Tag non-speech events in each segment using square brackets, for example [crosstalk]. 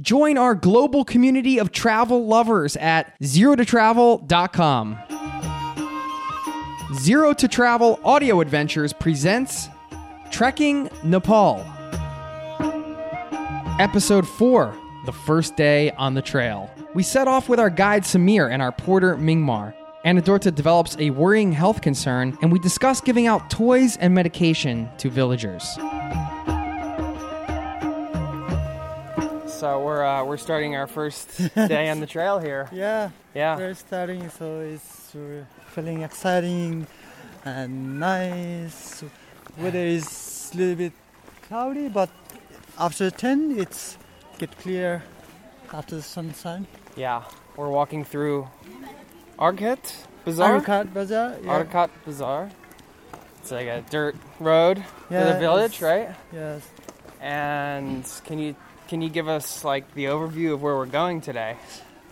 Join our global community of travel lovers at zerototravel.com. Zero to Travel Audio Adventures presents Trekking Nepal. Episode 4 The First Day on the Trail. We set off with our guide Samir and our porter Mingmar. Anne Dorthe develops a worrying health concern, and we discuss giving out toys and medication to villagers. So we're uh, we're starting our first [laughs] day on the trail here. Yeah, Yeah. we're starting, so it's feeling exciting and nice. Weather is a little bit cloudy, but after 10, it's get clear after the sunshine. Yeah, we're walking through Argat Bazaar. Arughat Bazaar. Yeah. Argat Bazaar. It's like a dirt road to the village, right? Yes. And can you can you give us like the overview of where we're going today?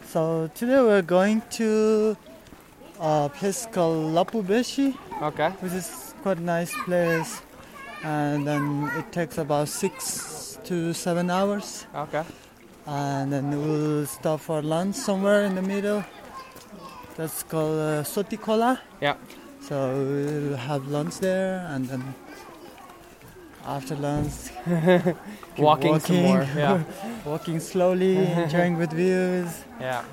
So today we're going to a place called Lapu Besi, Okay. which is quite a nice place, and then it takes about six to seven hours. Okay. and then we'll stop for lunch somewhere in the middle. That's called uh, Soti Khola. Yeah. So we'll have lunch there, and then after lunch, [laughs] keep Walking some more. Yeah. [laughs] walking slowly, enjoying with views. Yeah.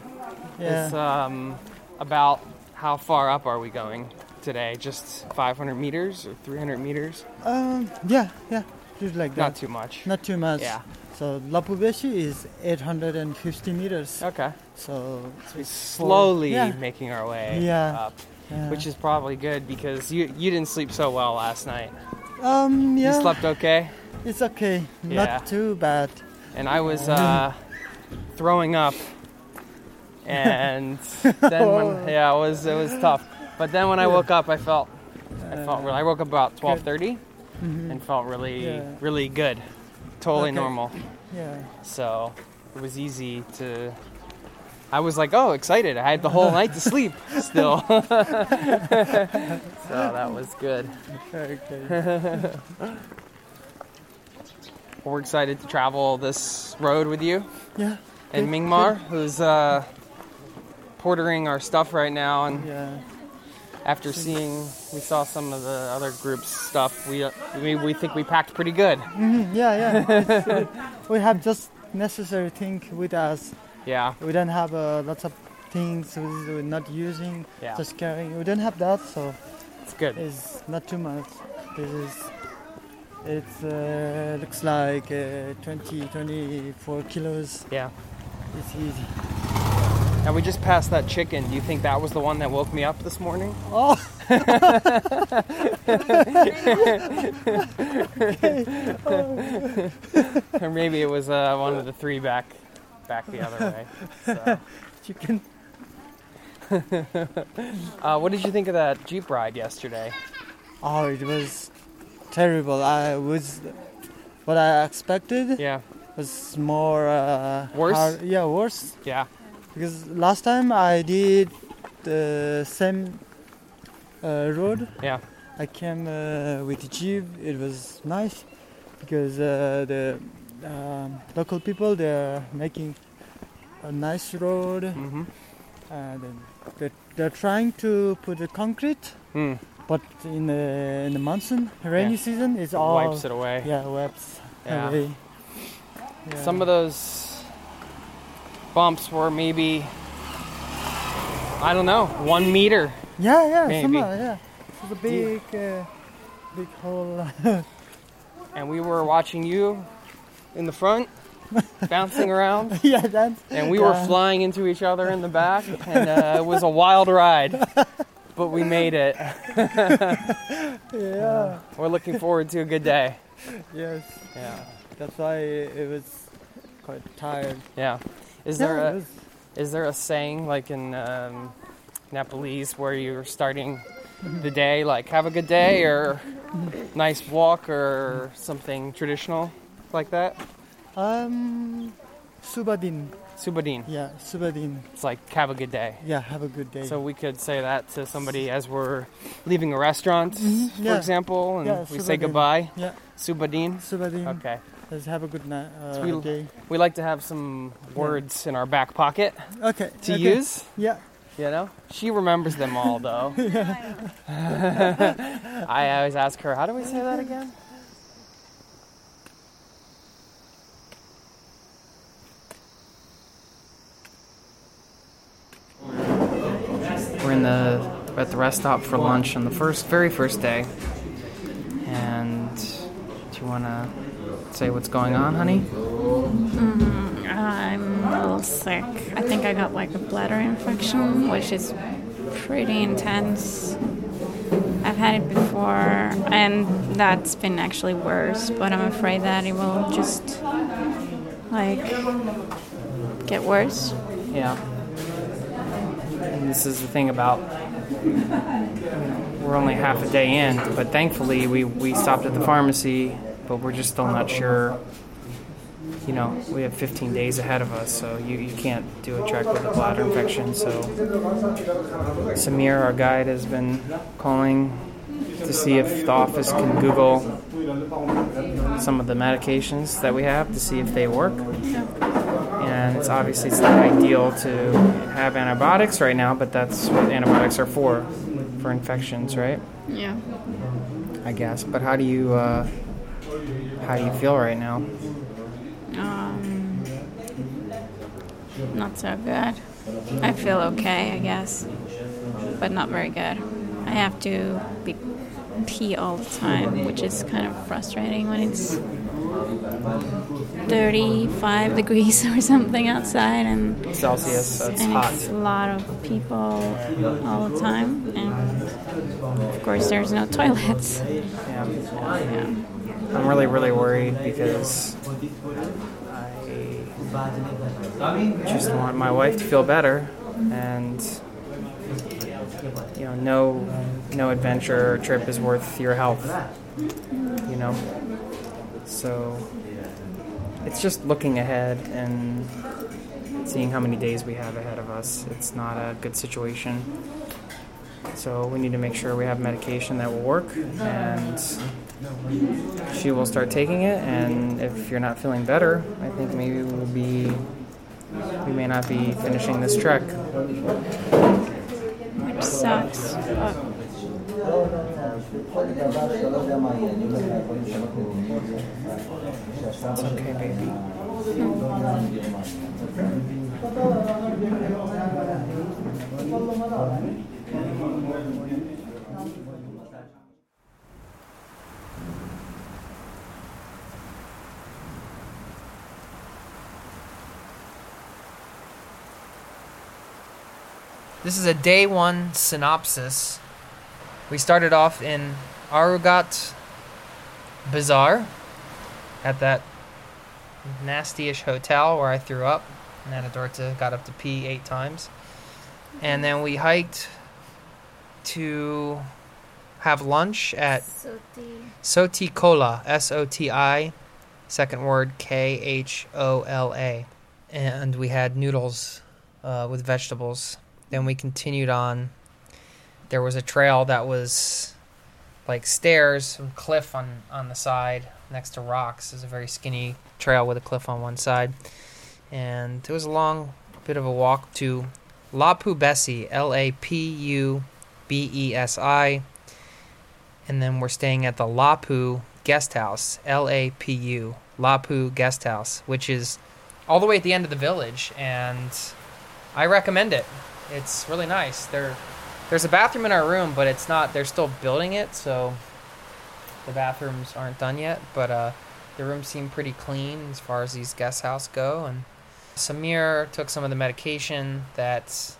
Yeah. It's um about how far up are we going today? Just 500 meters or 300 meters? um, yeah, yeah, just like that. Not too much. Not too much. Yeah. So Lapu Besi is 850 meters. Okay. So We're slowly Yeah. making our way Yeah. up, yeah. which is probably good because you you didn't sleep so well last night. Um, yeah, You slept okay, it's okay. Yeah. Not too bad. and I was uh, throwing up, and [laughs] then when yeah, it was it was tough. But then when I woke up, I felt I felt really. I woke up about 12:30 Mhm. and felt really Yeah. really good, totally Okay. normal. Yeah. So it was easy to. I was like, oh, excited. I had the whole night to sleep still. [laughs] so that was good. Okay. We're excited to travel this road with you Yeah. and Good, Mingmar, who's uh, portering our stuff right now. And Yeah. after seeing, we saw some of the other group's stuff. We uh, we, we think we packed pretty good. Mhm, Yeah, yeah. [laughs] Uh, we have just necessary thing with us. Yeah, We don't have uh, lots of things we- we're not using, yeah, just carrying. We don't have that, so it's good. it's not too much. This is. It uh, looks like uh, 20, 24 kilos. Yeah. It's easy. Now we just passed that chicken. Do you think that was the one that woke me up this morning? Oh, [laughs] [laughs] or maybe it was uh, one of the three back back the other way. [laughs] So. chicken. [laughs] Uh, what did you think of that Jeep ride yesterday? Oh, it was terrible. I was what I expected Yeah, was more uh, Worse? hard- yeah, worse. yeah, Because last time I did the same uh, road. yeah, I came uh, with Jeep. It was nice because uh, the um, local people they're making a nice road mm-hmm. and they're, they're trying to put the concrete mm. but in the in the monsoon rainy Yeah. season it's all wipes it away. yeah wipes Yeah. away yeah. Some of those bumps were maybe I don't know one meter. yeah yeah maybe. some are, yeah it's a big uh, big hole [laughs] and we were watching you in the front [laughs] bouncing around. [laughs] Yeah that's and we were flying into each other in the back and uh, it was a wild ride but we made it. [laughs] Yeah. We're looking forward to a good day. Yes. Yeah. That's why it was quite tired. Yeah. Is there a is there a saying like in um, nepalese where you're starting the day like have a good day or nice walk or something traditional like that um subadin subadin yeah subadin it's like have a good day yeah have a good day So we could say that to somebody as we're leaving a restaurant, Mhm, for example, and Yeah, we say goodbye. yeah Subadin. subadin Okay. Let's have a good night. Uh, we- day. We like to have some words in our back pocket Okay. to okay. use. Yeah. You know, she remembers them all though. [laughs] [laughs] I always ask her, "How do we say that again?" We're in the at the rest stop for lunch on the first, very first day. And do you want to say what's going on, honey? Mm-hmm. I'm a little sick. I think I got like a bladder infection, which is pretty intense. I've had it before, and that's been actually worse, but I'm afraid that it will just like get worse. Yeah. This is the thing about we're only half a day in, but thankfully we, we stopped at the pharmacy, but we're just still not sure. You know, we have 15 days ahead of us, so you, you can't do a trek with a bladder infection. So Samir, our guide, has been calling to see if the office can Google some of the medications that we have to see if they work and it's obviously it's not ideal to have antibiotics right now, but that's what antibiotics are for, for infections, right? Yeah. I guess. But how do you uh, how do you feel right now? Um, not so good. I feel okay, I guess, but not very good. I have to be pee all the time, which is kind of frustrating when it's 35 degrees [laughs] or something outside and Celsius, so it's and hot. it's a lot of people all the time and of course there's no [laughs] toilets Yeah. yeah. I'm really really worried because I just want my wife to feel better, and you know, no no adventure or trip is worth your health. You know, so it's just looking ahead and seeing how many days we have ahead of us. It's not a good situation. So we need to make sure we have medication that will work and she will start taking it and if you're not feeling better, I think maybe we'll be we may not be finishing this trek. which sucks This is a day one synopsis. We started off in Arughat Bazaar at that nasty-ish hotel where I threw up. And then Anne Dorthe got up to pee eight times. And then we hiked to have lunch at Soti Khola, S O T I, second word K H O L A. And we had noodles uh, with vegetables. Then we continued on. There was a trail that was like stairs, some cliff on, on the side next to rocks. It was a very skinny trail with a cliff on one side. And it was a long bit of a walk to Lapu Besi, L A P U B E S I. And then we're staying at the Lapu Guest House, L A P U, Lapu Guest House, which is all the way at the end of the village. And I recommend it. It's really nice. There, there's a bathroom in our room, but it's not. They're still building it, so the bathrooms aren't done yet. But uh, the rooms seem pretty clean as far as these guest house go. And Samir took some of the medication that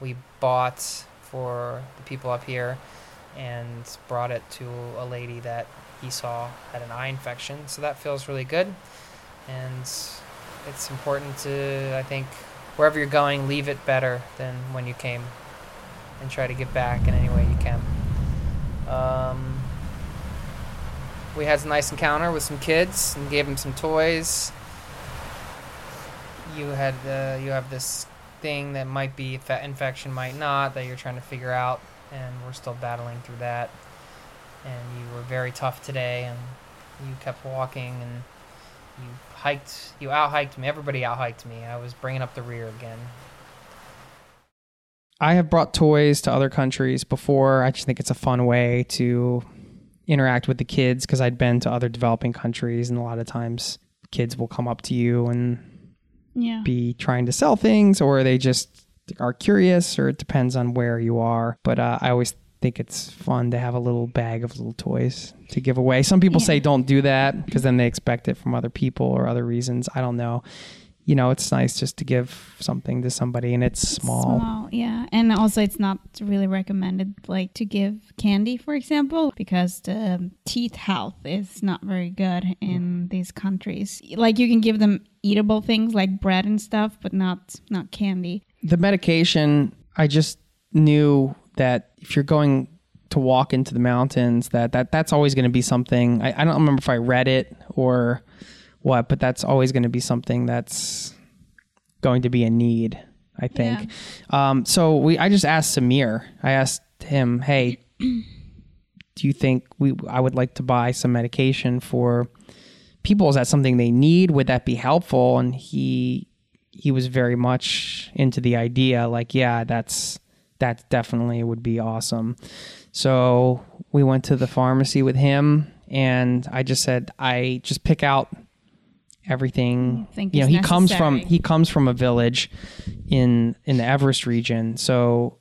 we bought for the people up here and brought it to a lady that he saw had an eye infection. So that feels really good. And it's important to, I think, wherever you're going, leave it better than when you came and try to get back in any way you can. Um, we had a nice encounter with some kids and gave them some toys. You had uh, you have this thing that might be fa- infection, might not, that you're trying to figure out, and we're still battling through that. And you were very tough today, and you kept walking, and you hiked, you out hiked me. Everybody out hiked me. I was bringing up the rear again. I have brought toys to other countries before. I just think it's a fun way to interact with the kids because I'd been to other developing countries, and a lot of times kids will come up to you and Yeah. be trying to sell things, or they just are curious, or it depends on where you are. But uh, I always think it's fun to have a little bag of little toys to give away. Some people say don't do that because then they expect it from other people or other reasons. I don't know. You know, it's nice just to give something to somebody, and it's small. Small, yeah. And also, it's not really recommended, like, to give candy, for example, because the teeth health is not very good in these countries. Like, you can give them eatable things like bread and stuff, but not not candy. the medication i just knew that if you're going to walk into the mountains that, that that's always going to be something I, I don't remember if i read it or what? But that's always going to be something that's going to be a need i think. Um, so we i just asked samir. I asked him hey do you think we i would like to buy some medication for people? Is that something they need? Would that be helpful? And he he was very much into the idea like yeah that's that definitely would be awesome. So we went to the pharmacy with him and i just said i just pick out everything. Think you know he comes from he comes from a village in in the everest region so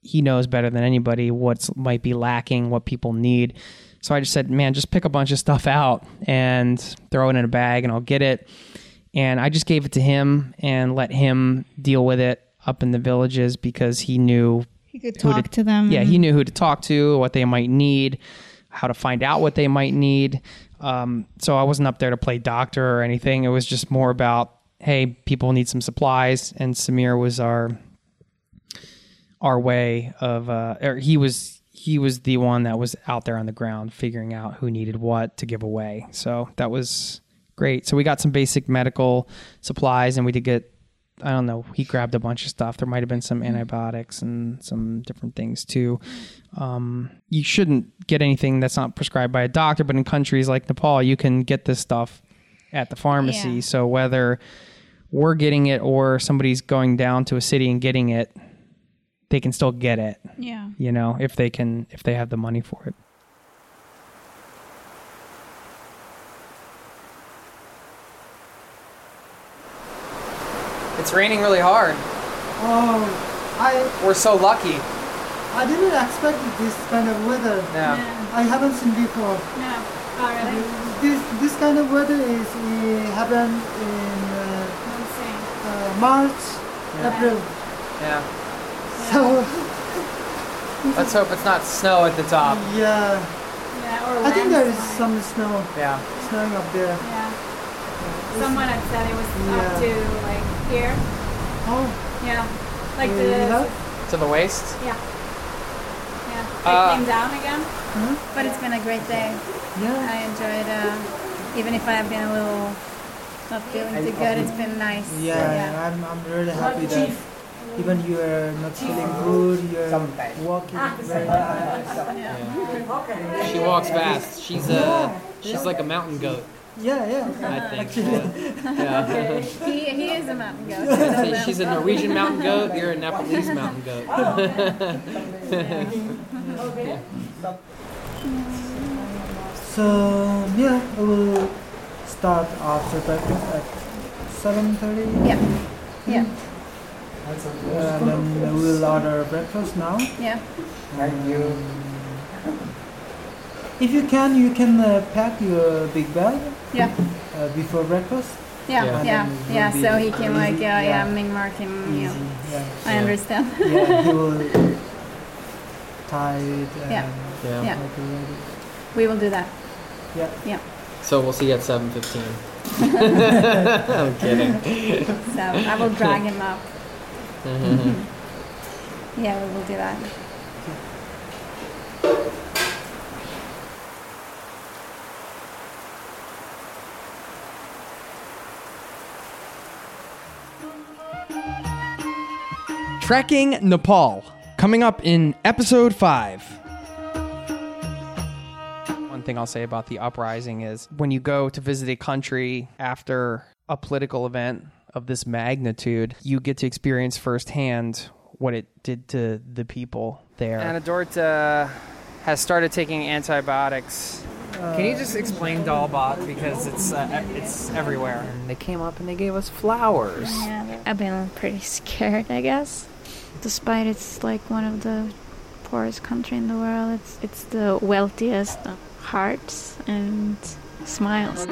he knows better than anybody what's might be lacking what people need. So i just said man just pick a bunch of stuff out and throw it in a bag and i'll get it. And I just gave it to him and let him deal with it up in the villages because he knew You could talk did- to them. yeah he knew who to talk to what they might need how to find out what they might need um, so I wasn't up there to play doctor or anything. It was just more about hey people need some supplies. And Samir was our our way of uh, or he was he was the one that was out there on the ground figuring out who needed what to give away. So that was great. So we got some basic medical supplies and we did get i don't know he grabbed a bunch of stuff. There might have been some antibiotics and some different things too. Um, you shouldn't get anything that's not prescribed by a doctor but in countries like nepal you can get this stuff at the pharmacy. Yeah. so whether we're getting it or somebody's going down to a city and getting it they can still get it Yeah. you know if they can if they have the money for it It's raining really hard. Oh, I We're so lucky. I didn't expect this kind of weather. Yeah. I haven't seen before. No. Already. This this kind of weather is uh, happen in uh, uh, March, April. Yeah. So [laughs] Let's hope it's not snow at the top. yeah, Yeah, or I think there is some snow Yeah. snowing up there. Yeah. Someone had said it was Yeah. up to like here. Oh, Yeah. Like uh, the you have? To the waist? yeah. Yeah. Uh, it came down again. Huh? But it's been a great day. Yeah. I enjoyed uh even if I've been a little not feeling too good, it's been nice. Yeah, I'm, I'm really happy that even you are not feeling good, you're walking very fast. She walks fast. She's a she's like a mountain goat, Yeah, yeah. I think. [laughs] Yeah. [laughs] He, he is a mountain goat. yeah. She's a Norwegian mountain goat. [laughs] You're a Nepalese mountain goat. Oh, so yeah, we will start after breakfast at seven thirty. Yeah. Yeah. Hmm. And then we'll order breakfast now. Yeah. If you can, you can uh, pack your big bag Yeah. uh, before breakfast. Yeah. Yeah. Yeah. Yeah. So he can like easy. yeah, yeah, Yeah. Mingmar can you know, Easy. Yeah. I Yeah. understand. yeah, he [laughs] will tie it and Yeah. Yeah. Yeah. ready. We will do that. Yeah. Yeah. So we'll see you at 7:15. [laughs] I'm kidding. So I will drag him up. [laughs] Mhm. Yeah, we will do that. Trekking Nepal, coming up in episode five. one thing I'll say about the uprising is when you go to visit a country after a political event of this magnitude, you get to experience firsthand what it did to the people there. Anne Dorthe has started taking antibiotics. Can you just explain Dal bhat because it's uh, it's everywhere? And they came up and they gave us flowers. Yeah, I've been pretty scared, I guess. Despite it's like one of the poorest country in the world, it's it's the wealthiest hearts and smiles.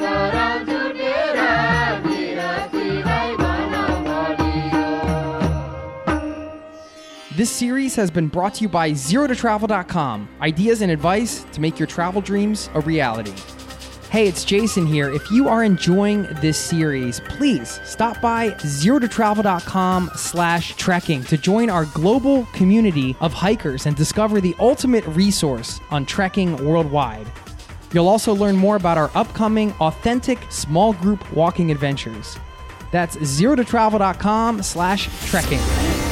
This series has been brought to you by ZeroToTravel.com. Ideas and advice to make your travel dreams a reality. Hey, it's Jason here. If you are enjoying this series, please stop by zerototravel.com slash trekking to join our global community of hikers and discover the ultimate resource on trekking worldwide. You'll also learn more about our upcoming authentic small group walking adventures. That's zerototravel.com slash trekking.